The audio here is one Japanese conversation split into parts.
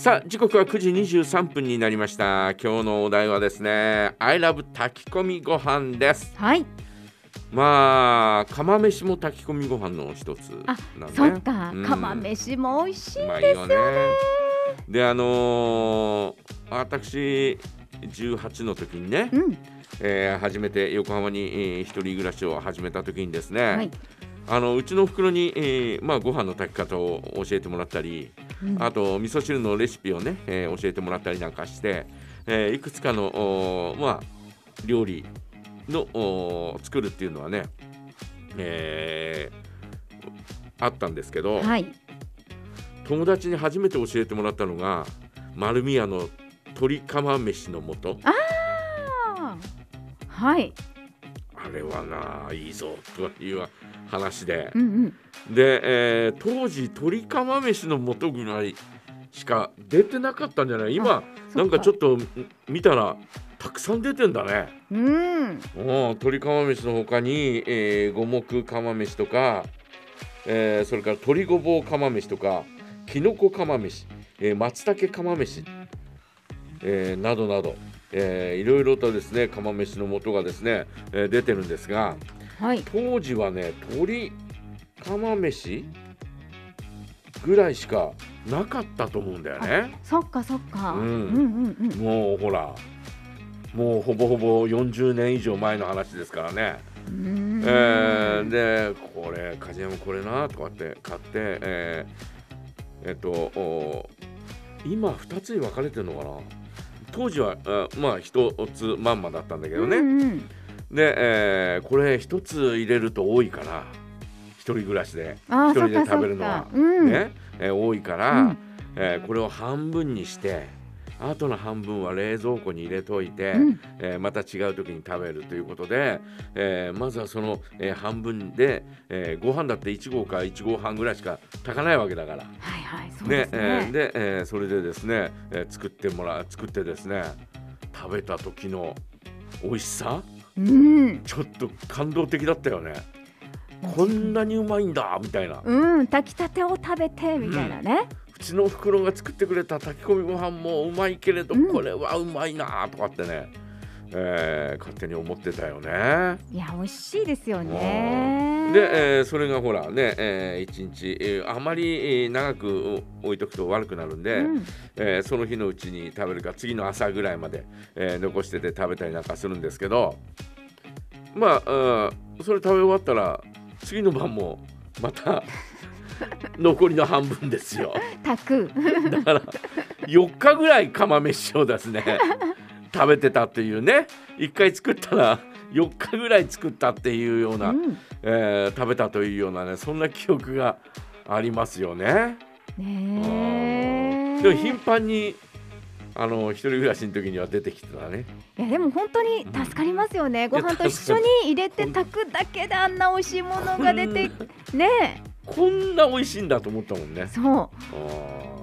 さあ時刻は9時23分になりました今日のお題はですね I love 炊き込みご飯ですはい。まあ釜飯も炊き込みご飯の一つあなんねそっか、うん釜飯も美味しい。うまいよねであのー私18の時にね、うん。えー初めて横浜に、えー一人暮らしを始めた時にですね、はい。あのうちの袋に、えーまあ、ご飯の炊き方を教えてもらったり、うんあと味噌汁のレシピをね、えー教えてもらったりなんかして、えーいくつかのおーまあ料理のおー作るっていうのはね、えーあったんですけど、はい。友達に初めて教えてもらったのが丸宮の鶏釜飯の素ああ。はい。あれはないいぞという話でうんうん。で、えー当時鶏釜飯の素ぐらいしか出てなかったんじゃない？今なんかちょっっとん見たらたくさん出てんだね。と。うん。うん鶏釜飯の他に、えー五目釜飯とか、えーそれから鶏ごぼう釜飯とかきのこ釜飯、えー松茸釜飯、えーなどなど、えーいろいろとですね釜飯の素がですね、えー出てるんですがはい。当時はね鶏釜飯ぐらいしかなかったと思うんだよね。そっかそっか。うんうんうんうん。もうほらもうほぼほぼ40年以上前の話ですからね。えーでこれ梶山これなとかって買ってえーえっとお今2つに分かれてるのかな当時はあまあ1つまんまだったんだけどね、うんうんで、えーこれ1つ入れると多いから一人暮らしで一人で食べるのはか。うん。ね、えー多いから、うんえーこれを半分にしてあとの半分は冷蔵庫に入れといて、うんえーまた違う時に食べるということで、えーまずはその、えー半分で、えーご飯だって1合か1合半ぐらいしか炊かないわけだから。はいはい、そうですえね。ーで、えーそれでですね、えー作ってもら作ってですね食べた時の美味しさうん。ちょっと感動的だったよねこんなにうまいんだみたいなうん、炊きたてを食べてみたいなね。うちの袋が作ってくれた炊き込みご飯もうまいけれど、うんこれはうまいなとかってね、えー勝手に思ってたよね。いや、美味しいですよね。で、えーそれがほらね、えー一日、えーあまりえー長く置いとくと悪くなるんで、うんえーその日のうちに食べるか次の朝ぐらいまで、えー残してて食べたりなんかするんですけどまあ、うんそれ食べ終わったら次の晩もまた 残りの半分ですよ。炊く。だから4日ぐらい釜飯をですね食べてたっていうね1回作ったら4日ぐらい作ったっていうような、うんえー食べたというようなねそんな記憶がありますよね。ねえ。でも頻繁にあの一人暮らしの時には出てきてたね。いやでも本当に助かりますよね。ご飯と一緒に入れて炊くだけであんな美味しいものが出てねこんな美味しいんだと思ったもんねえ。。そうわ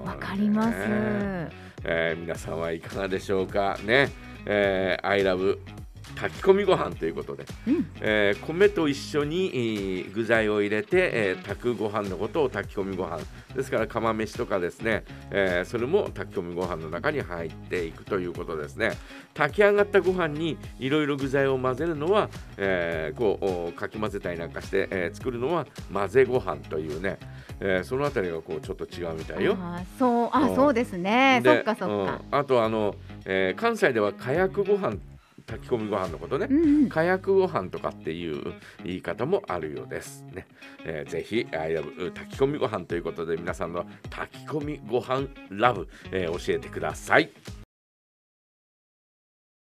わかります。えー皆さんはいかがでしょうかね。えー、I love 炊き込みご飯ということで、うんえー米と一緒に、えー具材を入れて、えー炊くご飯のことを炊き込みご飯ですから釜飯とかですね、えーそれも炊き込みご飯の中に入っていくということですね炊き上がったご飯にいろいろ具材を混ぜるのは、えーこうおかき混ぜたりなんかして、えー作るのは混ぜご飯というね、えーそのあたりがこうちょっと違うみたいよ。あーそうあうんそうですね。そでっかそっか。うんあとあの、えー関西ではかやくご飯炊き込みご飯のことね、うんうん。かやくご飯とかっていう言い方もあるようですね。えーぜひ「I love 炊き込みご飯ということで皆さんの炊き込みご飯ラブ、えー教えてください。